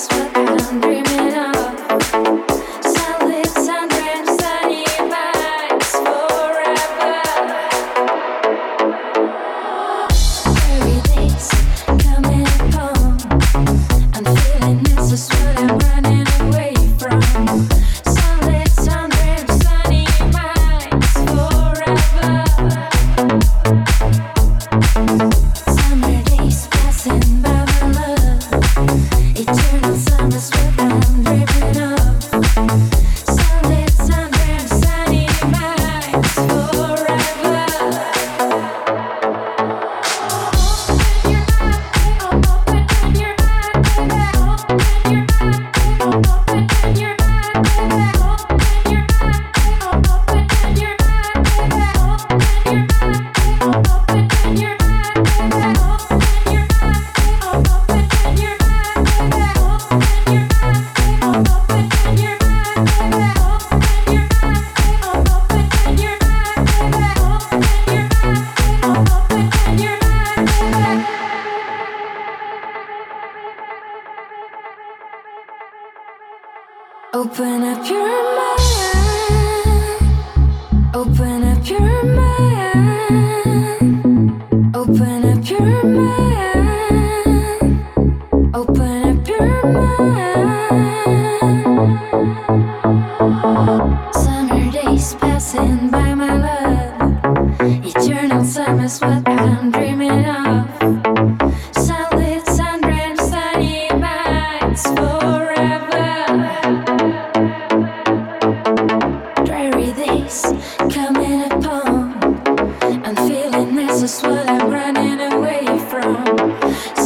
this way. Coming people I'm running away from.